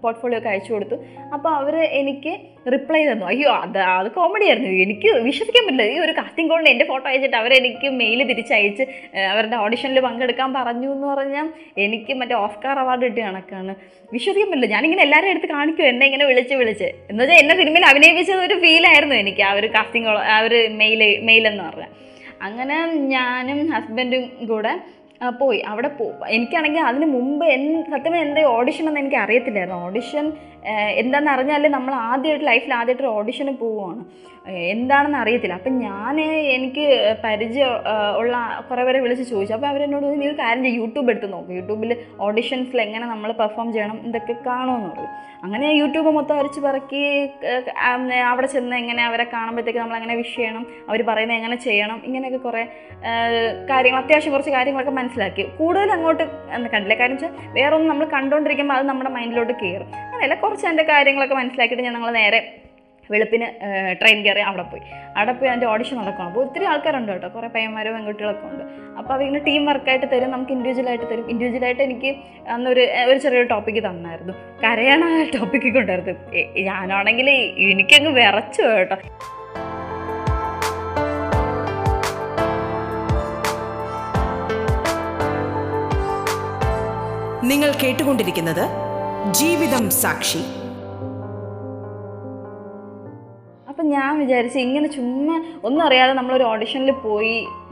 പോർട്ട്ഫോളിയോ ഒക്കെ അയച്ചു കൊടുത്തു. അപ്പോൾ അവർ എനിക്ക് റിപ്ലൈ തന്നു. അയ്യോ അത് അത് കോമഡി ആയിരുന്നു. എനിക്ക് വിശ്വസിക്കാൻ പറ്റില്ല. ഈ ഒരു കാസ്റ്റിംഗ് കോളിൽ എന്റെ ഫോട്ടോ അയച്ചിട്ട് അവരെനിക്ക് മെയിൽ തിരിച്ചയച്ച് അവരുടെ ഓഡിഷനിൽ പങ്കെടുക്കാൻ പറഞ്ഞു എന്ന് പറഞ്ഞാൽ എനിക്ക് മറ്റേ ഓസ്കാർ അവാർഡ് കിട്ടിയ കണക്കാണ്. വിശ്വസിക്കാൻ പറ്റില്ല. ഞാനിങ്ങനെ എല്ലാവരും എടുത്ത് കാണിക്കും എന്നെ ഇങ്ങനെ വിളിച്ച് വിളിച്ച്. എന്ന് വെച്ചാൽ എന്നെ സിനിമയിൽ അഭിനയിപ്പിച്ചത് ഒരു ഫീലായിരുന്നു എനിക്ക് ആ ഒരു കാസ്റ്റിംഗ് ആ ഒരു മെയിൽ മെയിൽ എന്ന് പറഞ്ഞാൽ അങ്ങനെ ഞാനും ഹസ്ബൻഡും കൂടെ പോയി. അവിടെ പോ. എനിക്കാണെങ്കിൽ അതിന് മുമ്പ് എന്ത് സത്യം എന്താ ഓഡിഷൻ എന്ന് എനിക്ക് അറിയത്തില്ലായിരുന്നു. ഓഡിഷൻ എന്താണെന്ന് അറിഞ്ഞാൽ നമ്മൾ ആദ്യമായിട്ട് ലൈഫിൽ ആദ്യമായിട്ട് ഒരു ഓഡിഷന് പോവുകയാണ് എന്താണെന്ന് അറിയത്തില്ല. അപ്പം ഞാൻ എനിക്ക് പരിചയം ഉള്ള കുറേ പേരെ വിളിച്ച് ചോദിച്ചു. അപ്പോൾ അവരെന്നോട് നീ ഒരു കാര്യം ചെയ്യും യൂട്യൂബ് എടുത്ത് നോക്കും. യൂട്യൂബിൽ ഓഡിഷൻസിൽ എങ്ങനെ നമ്മൾ പെർഫോം ചെയ്യണം? ഇതൊക്കെ കാണുമെന്ന് പറഞ്ഞു അങ്ങനെ യൂട്യൂബ് മൊത്തം അരച്ച് പറക്കി അവിടെ ചെന്ന് എങ്ങനെ അവരെ കാണുമ്പോഴത്തേക്ക് നമ്മൾ എങ്ങനെ വിഷ് ചെയ്യണം? അവർ പറയുന്നത് എങ്ങനെ ചെയ്യണം? ഇങ്ങനെയൊക്കെ കുറേ കാര്യങ്ങൾ അത്യാവശ്യം കുറച്ച് കാര്യങ്ങളൊക്കെ മനസ്സിലാക്കി. കൂടുതൽ അങ്ങോട്ട് കണ്ടില്ല. കാര്യം വെച്ചാൽ വേറെ ഒന്നും നമ്മൾ കണ്ടുകൊണ്ടിരിക്കുമ്പോൾ അത് നമ്മുടെ മൈൻഡിലോട്ട് കയറും അങ്ങനെയല്ല കുറച്ച് എന്റെ കാര്യങ്ങളൊക്കെ മനസ്സിലാക്കിയിട്ട് ഞാൻ ഞങ്ങൾ നേരെ വെളുപ്പിന് ട്രെയിൻ കയറി അവിടെ പോയി. അവിടെ പോയി അതിന്റെ ഓഡിഷൻ നടക്കണം അപ്പോൾ ഒത്തിരി ആൾക്കാരുണ്ട് കേട്ടോ. കുറേ പയ്യന്മാരും പെൺകുട്ടികളൊക്കെ ഉണ്ട്. അപ്പോൾ അവരിങ്ങനെ ടീം വർക്കായിട്ട് തരും നമുക്ക് ഇൻഡിവിജ്വലായിട്ട് തരും. ഇൻഡിവിജ്വലായിട്ട് എനിക്ക് അന്നൊരു ഒരു ചെറിയൊരു ടോപ്പിക്ക് തന്നായിരുന്നു. കരയാണ് ആ ടോപ്പിക്ക് കൊണ്ടായിരുന്നു ഞാനാണെങ്കിൽ എനിക്കങ്ങ് വിറച്ചു കേട്ടോ. നിങ്ങൾ കേട്ടുകൊണ്ടിരിക്കുന്നത് ജീവിതം സാക്ഷി. അപ്പം ഞാൻ വിചാരിച്ചു ഇങ്ങനെ ചുമ്മാ ഒന്നും അറിയാതെ നമ്മളൊരു ഓഡിഷനിൽ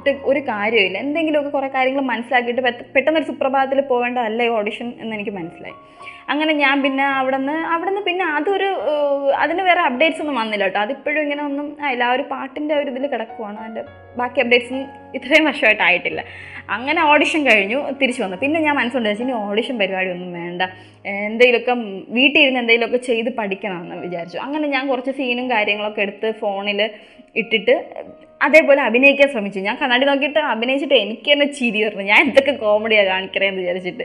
പോയിട്ട് ഒരു കാര്യമില്ല എന്തെങ്കിലുമൊക്കെ കുറേ കാര്യങ്ങൾ മനസ്സിലാക്കിയിട്ട് പെട്ട- പെട്ടെന്നൊരു സുപ്രഭാതത്തിൽ പോകേണ്ടതല്ല ഈ ഓഡിഷൻ എന്ന് എനിക്ക് മനസ്സിലായി. അങ്ങനെ ഞാൻ പിന്നെ അവിടെ നിന്ന് അവിടെ നിന്ന് പിന്നെ അതൊരു അതിന് വേറെ അപ്ഡേറ്റ്സ് ഒന്നും വന്നില്ല കേട്ടോ. അതിപ്പോഴും ഇങ്ങനെ ഒന്നും ആയില്ല ആ ഒരു പാട്ടിന്റെ ഒരു ഇതിൽ കിടക്കുവാണ്. അതിന്റെ ബാക്കി അപ്ഡേറ്റ്സും ഇത്രയും വർഷമായിട്ട് ആയിട്ടില്ല. അങ്ങനെ ഓഡിഷൻ കഴിഞ്ഞു തിരിച്ചു വന്നു. പിന്നെ ഞാൻ മനസ്സുകൊണ്ട് വെച്ചാൽ ഇനി ഓഡിഷൻ പരിപാടി ഒന്നും വേണ്ട. എന്തെങ്കിലുമൊക്കെ വീട്ടിൽ ഇരുന്ന് എന്തെങ്കിലുമൊക്കെ ചെയ്ത് പഠിക്കണമെന്ന് വിചാരിച്ചു. അങ്ങനെ ഞാൻ കുറച്ച് സീനും കാര്യങ്ങളൊക്കെ എടുത്ത് ഫോണിൽ ഇട്ടിട്ട് അതേപോലെ അഭിനയിക്കാൻ ശ്രമിച്ചു. ഞാൻ കണ്ണാടി നോക്കിയിട്ട് അഭിനയിച്ചിട്ട് എനിക്ക് തന്നെ ചിരി പറഞ്ഞു ഞാൻ എന്തൊക്കെ കോമഡിയാണ് കാണിക്കണേന്ന് വിചാരിച്ചിട്ട്.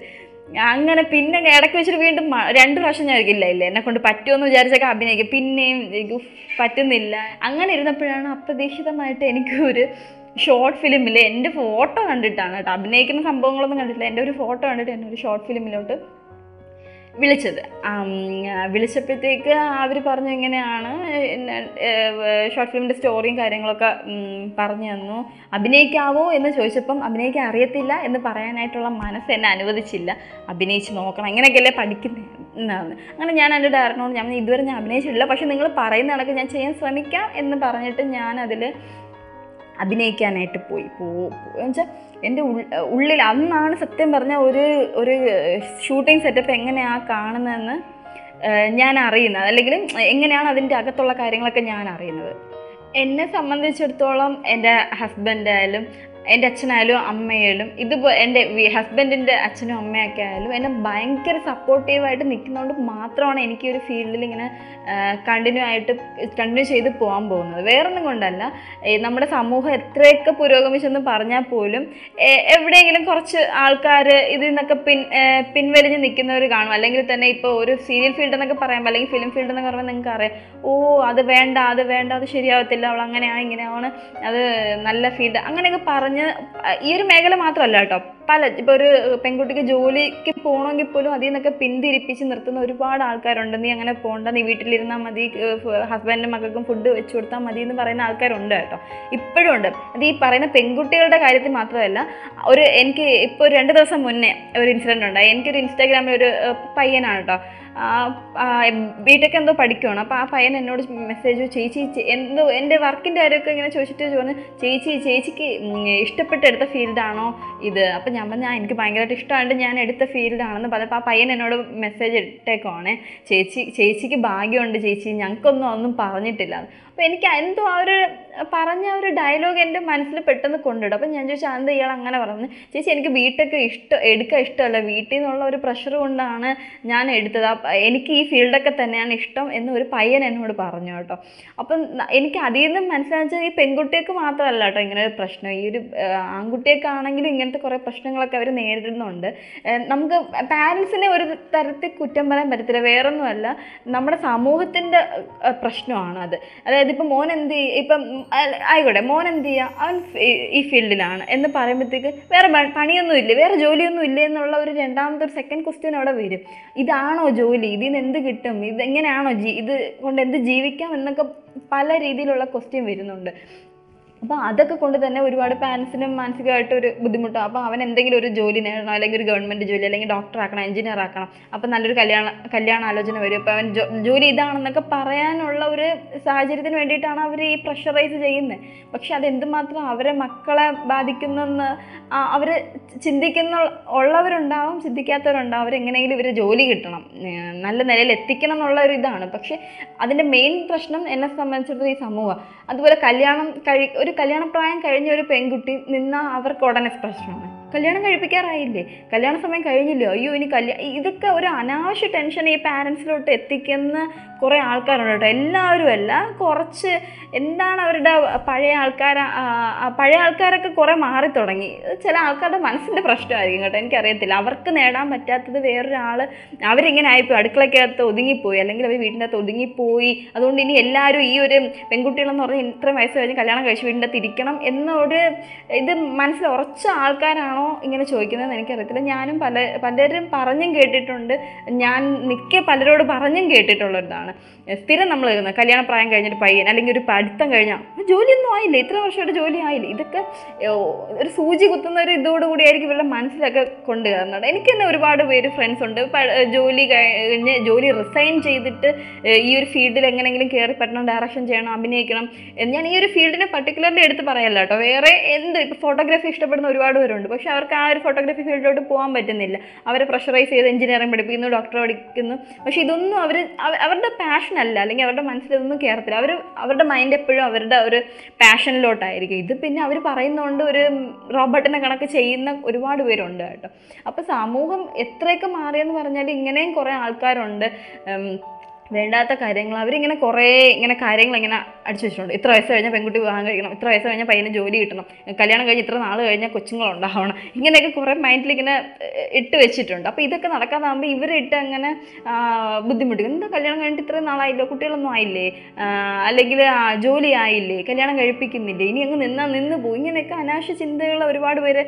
അങ്ങനെ പിന്നെ ഇടയ്ക്ക് വെച്ചിട്ട് വീണ്ടും രണ്ട് പ്രാവശ്യം ഞാൻ ഇല്ല ഇല്ല. എന്നെ കൊണ്ട് പറ്റുമെന്ന് വിചാരിച്ചൊക്കെ അഭിനയിക്കും. പിന്നെയും പറ്റുന്നില്ല. അങ്ങനെ ഇരുന്നപ്പോഴാണ് അപ്രതീക്ഷിതമായിട്ട് എനിക്ക് ഒരു ഷോർട്ട് ഫിലിമിൽ എന്റെ ഫോട്ടോ കണ്ടിട്ടാണ് കേട്ടോ. അഭിനയിക്കുന്ന സംഭവങ്ങളൊന്നും കണ്ടിട്ടില്ല. എന്റെ ഒരു ഫോട്ടോ കണ്ടിട്ട് എന്നെ ഒരു ഷോർട്ട് ഫിലിമിലോട്ട് വിളിച്ചത്. വിളിച്ചപ്പോഴത്തേക്ക് അവർ പറഞ്ഞു എങ്ങനെയാണ് ഷോർട്ട് ഫിലിമിന്റെ സ്റ്റോറിയും കാര്യങ്ങളൊക്കെ പറഞ്ഞു തന്നു. അഭിനയിക്കാവോ എന്ന് ചോദിച്ചപ്പം അഭിനയിക്കാൻ അറിയത്തില്ല എന്ന് പറയാനായിട്ടുള്ള മനസ്സ് എന്നെ അനുവദിച്ചില്ല. അഭിനയിച്ച് നോക്കണം അങ്ങനെയൊക്കെയല്ലേ പഠിക്കുന്നത് എന്നാണ്. അങ്ങനെ ഞാൻ എന്റെ ഡയറക്ടറിനോട് ഞാൻ ഇതുവരെ ഞാൻ അഭിനയിച്ചിട്ടില്ല പക്ഷേ നിങ്ങൾ പറയുന്ന കണക്ക് ഞാൻ ചെയ്യാൻ ശ്രമിക്കാം എന്ന് പറഞ്ഞിട്ട് ഞാൻ അഭിനയിക്കാനായിട്ട് പോയി. പോ എന്നുവെച്ചാൽ എന്റെ ഉള്ളിൽ അന്നാണ് സത്യം പറഞ്ഞ ഒരു ഒരു ഷൂട്ടിംഗ് സെറ്റപ്പ് എങ്ങനെയാണ് കാണുന്നതെന്ന് ഞാൻ അറിയുന്നത്. അല്ലെങ്കിൽ എങ്ങനെയാണ് അതിന്റെ അകത്തുള്ള കാര്യങ്ങളൊക്കെ ഞാൻ അറിയുന്നത്. എന്നെ സംബന്ധിച്ചിടത്തോളം എന്റെ ഹസ്ബൻഡ് ആയാലും എന്റെ അച്ഛനായാലും അമ്മയായാലും ഇത് എന്റെ ഹസ്ബൻഡിന്റെ അച്ഛനും അമ്മയൊക്കെ ആയാലും എന്നെ ഭയങ്കര സപ്പോർട്ടീവായിട്ട് നിൽക്കുന്നതുകൊണ്ട് മാത്രമാണ് എനിക്ക് ഒരു ഫീൽഡിൽ ഇങ്ങനെ കണ്ടിന്യൂ ആയിട്ട് കണ്ടിന്യൂ ചെയ്ത് പോകാൻ പോകുന്നത്. വേറൊന്നും കൊണ്ടല്ല. നമ്മുടെ സമൂഹം എത്രയൊക്കെ പുരോഗമിച്ചെന്ന് പറഞ്ഞാൽ പോലും എവിടെയെങ്കിലും കുറച്ച് ആൾക്കാർ ഇതിൽ നിന്നൊക്കെ പിൻ പിൻവലിഞ്ഞ് നിൽക്കുന്നവർ കാണും. അല്ലെങ്കിൽ തന്നെ ഇപ്പോൾ ഒരു സീരിയൽ ഫീൽഡ് എന്നൊക്കെ പറയുമ്പോൾ അല്ലെങ്കിൽ ഫിലിം ഫീൽഡ് എന്നൊക്കെ പറയുമ്പോൾ നിങ്ങൾക്ക് അറിയാം ഓ അത് വേണ്ട അത് വേണ്ട അത് ശരിയാവത്തില്ല അവൾ അങ്ങനെയാണ് ഇങ്ങനെയാണ് അത് നല്ല ഫീൽഡ് അങ്ങനെയൊക്കെ പറഞ്ഞ് ആ, ഈ ഒരു മേഖല മാത്രമല്ല കേട്ടോ. പല ഇപ്പോൾ ഒരു പെൺകുട്ടിക്ക് ജോലിക്ക് പോകണമെങ്കിൽ പോലും അതിൽ നിന്നൊക്കെ പിന്തിരിപ്പിച്ച് നിർത്തുന്ന ഒരുപാട് ആൾക്കാരുണ്ട്. നീ അങ്ങനെ പോകണ്ട നീ വീട്ടിലിരുന്നാൽ മതി ഹസ്ബൻഡിനും മക്കൾക്കും ഫുഡ് വെച്ച് കൊടുത്താൽ മതി എന്ന് പറയുന്ന ആൾക്കാരുണ്ട് കേട്ടോ. ഇപ്പോഴും ഉണ്ട്. അത് ഈ പറയുന്ന പെൺകുട്ടികളുടെ കാര്യത്തിൽ മാത്രമല്ല ഒരു എനിക്ക് ഇപ്പോൾ രണ്ട് ദിവസം മുന്നേ ഒരു ഇൻസിഡന്റ് ഉണ്ടായി എനിക്കൊരു ഇൻസ്റ്റാഗ്രാമിൽ ഒരു പയ്യനാണ് കേട്ടോ. ബിടെക് എന്തോ പഠിക്കുവാണ്. അപ്പോൾ ആ പയ്യൻ എന്നോട് മെസ്സേജ് ചേച്ചി എന്തോ എന്റെ വർക്കിന്റെ കാര്യമൊക്കെ ഇങ്ങനെ ചോദിച്ചിട്ട് ചോദിച്ചു. ചേച്ചി ചേച്ചിക്ക് ഇഷ്ടപ്പെട്ടെടുത്ത ഫീൽഡാണോ ഇത്? അപ്പോൾ ഞാൻ പറഞ്ഞു എനിക്ക് ഭയങ്കരമായിട്ട് ഇഷ്ടമായിട്ട് ഞാൻ എടുത്ത ഫീൽഡാണെന്ന് പറഞ്ഞപ്പോൾ ആ പയ്യൻ എന്നോട് മെസ്സേജ് ഇട്ടേക്കുവാണേ. ചേച്ചി ചേച്ചിക്ക് ഭാഗ്യമുണ്ട് ചേച്ചി. ഞങ്ങൾക്കൊന്നും ഒന്നും പറഞ്ഞിട്ടില്ല. അപ്പോൾ എനിക്ക് എന്തോ ആ ഒരു പറഞ്ഞ ആ ഒരു ഡയലോഗ് എന്റെ മനസ്സിൽ പെട്ടെന്ന് കൊണ്ടിടും അപ്പം ഞാൻ ചോദിച്ചാൽ എന്താ ഇയാൾ അങ്ങനെ പറഞ്ഞു ചേച്ചി എനിക്ക് വീട്ടൊക്കെ ഇഷ്ടം എടുക്കാൻ ഇഷ്ടമല്ല. വീട്ടിൽ നിന്നുള്ള ഒരു പ്രഷർ കൊണ്ടാണ് ഞാൻ എടുത്തത്. എനിക്ക് ഈ ഫീൽഡൊക്കെ തന്നെയാണ് ഇഷ്ടം എന്ന് ഒരു പയ്യൻ എന്നോട് പറഞ്ഞു കേട്ടോ. അപ്പം എനിക്ക് അതിൽ നിന്ന് മനസ്സിലാച്ചാൽ ഈ പെൺകുട്ടികൾക്ക് മാത്രമല്ല കേട്ടോ ഇങ്ങനെ ഒരു പ്രശ്നം. ഈ ഒരു ആണെങ്കിലും ഇങ്ങനത്തെ കുറേ പ്രശ്നങ്ങളൊക്കെ അവർ നേരിടുന്നുണ്ട്. നമുക്ക് പാരൻസിനെ ഒരു തരത്തിൽ കുറ്റം പറയാൻ പറ്റത്തില്ല. വേറൊന്നുമല്ല. നമ്മുടെ സമൂഹത്തിന്റെ പ്രശ്നമാണ് അത്. അതായത് ഇപ്പം മോൻ എന്ത് ചെയ്യും ഇപ്പം ആയിക്കോട്ടെ മോൻ എന്ത് ചെയ്യുക അവൻ ഈ ഫീൽഡിലാണ് എന്ന് പറയുമ്പോഴത്തേക്ക് വേറെ പണിയൊന്നും ഇല്ലേ വേറെ ജോലിയൊന്നും ഇല്ല എന്നുള്ള ഒരു രണ്ടാമത്തെ ഒരു സെക്കൻഡ് ക്വസ്റ്റ്യൻ അവിടെ വരും. ഇതാണോ ജോലി? ഇതിൽ നിന്ന് എന്ത് കിട്ടും? ഇത് എങ്ങനെയാണോ ഇത് കൊണ്ട് എന്ത് ജീവിക്കാം എന്നൊക്കെ പല രീതിയിലുള്ള ക്വസ്റ്റ്യൻ വരുന്നുണ്ട്. അപ്പോൾ അതൊക്കെ കൊണ്ട് തന്നെ ഒരുപാട് പാരൻസിനും മാനസികമായിട്ട് ഒരു ബുദ്ധിമുട്ടാണ് അപ്പോൾ അവൻ എന്തെങ്കിലും ഒരു ജോലി നേടണം അല്ലെങ്കിൽ ഒരു ഗവൺമെന്റ് ജോലി അല്ലെങ്കിൽ ഡോക്ടർ ആക്കണം എഞ്ചിനീയർ ആക്കണം അപ്പോൾ നല്ലൊരു കല്യാണ കല്യാണ ആലോചന വരും. അപ്പോൾ അവൻ ജോലി ഇതാണെന്നൊക്കെ പറയാനുള്ള ഒരു സാഹചര്യത്തിന് വേണ്ടിയിട്ടാണ് അവർ ഈ പ്രഷറൈസ് ചെയ്യുന്നത്. പക്ഷെ അത് എന്തുമാത്രം അവരെ മക്കളെ ബാധിക്കുന്നെന്ന് അവർ ചിന്തിക്കുന്ന ഉള്ളവരുണ്ടാവും ചിന്തിക്കാത്തവരുണ്ടാവും. അവരെങ്ങനെയെങ്കിലും ഇവർ ജോലി കിട്ടണം. നല്ല നിലയിൽ എത്തിക്കണം എന്നുള്ള ഒരു ഇതാണ്. പക്ഷേ അതിന്റെ മെയിൻ പ്രശ്നം എന്നെ സംബന്ധിച്ചിടത്തോളം ഈ സമൂഹം. അതുപോലെ കല്യാണം കഴി ഒരു കല്യാണപ്രായം കഴിഞ്ഞ ഒരു പെൺകുട്ടി നിന്നാൽ അവർക്ക് ഉടനെ പ്രശ്നമാണ്. കല്യാണം കഴിപ്പിക്കാറായില്ലേ? കല്യാണ സമയം കഴിഞ്ഞില്ലോ? അയ്യോ ഇനി കല്യാണം ഇതൊക്കെ ഒരു അനാവശ്യ ടെൻഷൻ ഈ പാരൻസിലോട്ട് എത്തിക്കുന്ന കുറേ ആൾക്കാരുണ്ട് കേട്ടോ. എല്ലാവരും അല്ല കുറച്ച് എന്താണ് അവരുടെ പഴയ ആൾക്കാർ പഴയ ആൾക്കാരൊക്കെ കുറേ മാറി തുടങ്ങി. ചില ആൾക്കാരുടെ മനസ്സിന്റെ പ്രശ്നമായിരിക്കും കേട്ടോ എനിക്കറിയത്തില്ല. അവർക്ക് നേടാൻ പറ്റാത്തത് വേറൊരാൾ അവരിങ്ങനെ ആയിപ്പോയി. അടുക്കളയ്ക്കകത്ത് ഒതുങ്ങിപ്പോയി അല്ലെങ്കിൽ അവർ വീടിന്റെ അകത്ത് ഒതുങ്ങിപ്പോയി. അതുകൊണ്ട് ഇനി എല്ലാവരും ഈ ഒരു പെൺകുട്ടികളെന്ന് പറഞ്ഞാൽ ഇത്രയും വയസ്സ് കഴിഞ്ഞ് കല്യാണം കഴിച്ച് വീടിന്റെ അകത്ത് ഇരിക്കണം എന്നൊരു ഇത് മനസ്സിൽ ഉറച്ച ആൾക്കാരാണോ ഇങ്ങനെ ചോദിക്കുന്നതെന്ന് എനിക്കറിയത്തില്ല. ഞാനും പല പലരും പറഞ്ഞും കേട്ടിട്ടുണ്ട്. ഞാൻ മിക്ക പലരോട് പറഞ്ഞും കേട്ടിട്ടുള്ളതാണ് സ്ഥിരം നമ്മൾ കേൾക്കുന്നത് കല്യാണ പ്രായം കഴിഞ്ഞൊരു പയ്യൻ അല്ലെങ്കിൽ ഒരു പഠിത്തം കഴിഞ്ഞാൽ ജോലിയൊന്നും ആയില്ല. ഇത്ര വർഷമായിട്ട് ജോലി ആയില്ലേ. ഇതൊക്കെ ഒരു സൂചി കുത്തുന്ന ഒരു ഇതോടുകൂടി ആയിരിക്കും ഇവരുടെ മനസ്സിലൊക്കെ കൊണ്ടുവരുന്നത് എനിക്ക് തന്നെ ഒരുപാട് പേര് ഫ്രണ്ട്സ് ഉണ്ട്. ജോലി കഴിഞ്ഞ് ജോലി റിസൈൻ ചെയ്തിട്ട് ഈ ഒരു ഫീൽഡിൽ എങ്ങനെയെങ്കിലും കയറി പറ്റണം ഡയറക്ഷൻ ചെയ്യണം അഭിനയിക്കണം. ഞാൻ ഈ ഒരു ഫീൽഡിനെ പർട്ടിക്കുലർലി എടുത്ത് പറയല്ല കേട്ടോ. വേറെ എന്ത് ഇപ്പോൾ ഫോട്ടോഗ്രാഫി ഇഷ്ടപ്പെടുന്ന ഒരുപാട് പേരുണ്ട്. പക്ഷെ അവർക്ക് ആ ഒരു ഫോട്ടോഗ്രാഫി ഫീൽഡിലോട്ട് പോകാൻ പറ്റുന്നില്ല. അവരെ പ്രഷറൈസ് ചെയ്ത് എഞ്ചിനീയറിംഗ് പഠിപ്പിക്കുന്നു ഡോക്ടർ പഠിക്കുന്നു. പക്ഷേ ഇതൊന്നും അവർ അവരുടെ പാഷൻ അല്ല. അല്ലെങ്കിൽ അവരുടെ മനസ്സിൽ ഇതൊന്നും കയറത്തില്ല അവർ അവരുടെ മൈൻഡ് എപ്പോഴും അവരുടെ ഒരു പാഷനിലോട്ടായിരിക്കും ഇത് പിന്നെ അവർ പറയുന്നതുകൊണ്ട് ഒരു റോബോട്ടിനെ കണക്ക് ചെയ്യുന്ന ഒരുപാട് പേരുണ്ട് കേട്ടോ. അപ്പോൾ സമൂഹം എത്രയൊക്കെ മാറിയെന്ന് പറഞ്ഞാൽ ഇങ്ങനെയും കുറേ ആൾക്കാരുണ്ട്. വേണ്ടാത്ത കാര്യങ്ങൾ അവരിങ്ങനെ കുറേ ഇങ്ങനെ കാര്യങ്ങൾ ഇങ്ങനെ അടിച്ചു വെച്ചിട്ടുണ്ട്. ഇത്ര വയസ്സ് കഴിഞ്ഞാൽ പെൺകുട്ടി വിവാഹം കഴിക്കണം ഇത്ര വയസ്സ് കഴിഞ്ഞാൽ പയ്യനെ ജോലി കിട്ടണം കല്യാണം കഴിഞ്ഞ് ഇത്ര നാൾ കഴിഞ്ഞാൽ കൊച്ചുങ്ങളുണ്ടാവണം ഇങ്ങനെയൊക്കെ കുറേ മൈൻഡിൽ ഇങ്ങനെ ഇട്ട് വെച്ചിട്ടുണ്ട്. അപ്പോൾ ഇതൊക്കെ നടക്കാതാകുമ്പോൾ ഇവരിട്ട് അങ്ങനെ ബുദ്ധിമുട്ടും എന്താ കല്യാണം കഴിഞ്ഞിട്ട് ഇത്രയും നാളായില്ലോ? കുട്ടികളൊന്നും ആയില്ലേ? അല്ലെങ്കിൽ ജോലി ആയില്ലേ? കല്യാണം കഴിപ്പിക്കുന്നില്ലേ? ഇനി അങ്ങ് നിന്നാൽ നിന്ന് പോകും ഇങ്ങനെയൊക്കെ അനാവശ്യ ചിന്തകൾ ഒരുപാട് പേര്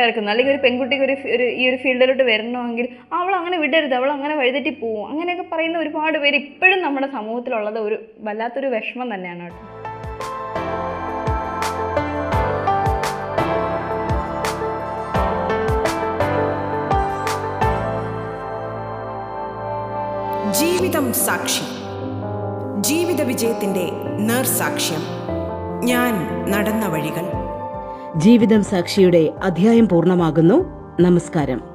ഇറക്കുന്നു അല്ലെങ്കിൽ ഒരു പെൺകുട്ടിക്ക് ഒരു ഒരു ഈ ഒരു ഫീൽഡിലോട്ട് വരണമെങ്കിൽ അവൾ അങ്ങനെ വിടരുത്. അവൾ അങ്ങനെ വഴിതെറ്റി പോവും. അങ്ങനെയൊക്കെ പറയുന്ന ഒരുപാട് പേര് ഇപ്പോഴും നമ്മുടെ സമൂഹത്തിലുള്ളത് ഒരു വല്ലാത്തൊരു വിഷമം തന്നെയാണ് കേട്ടോ. ജീവിതം സാക്ഷി. ജീവിത വിജയത്തിന്റെ നേർസാക്ഷ്യം ഞാൻ നടന്ന വഴികൾ. ജീവിതം സാക്ഷിയുടെ അധ്യായം പൂർണമാകുന്നു. നമസ്കാരം.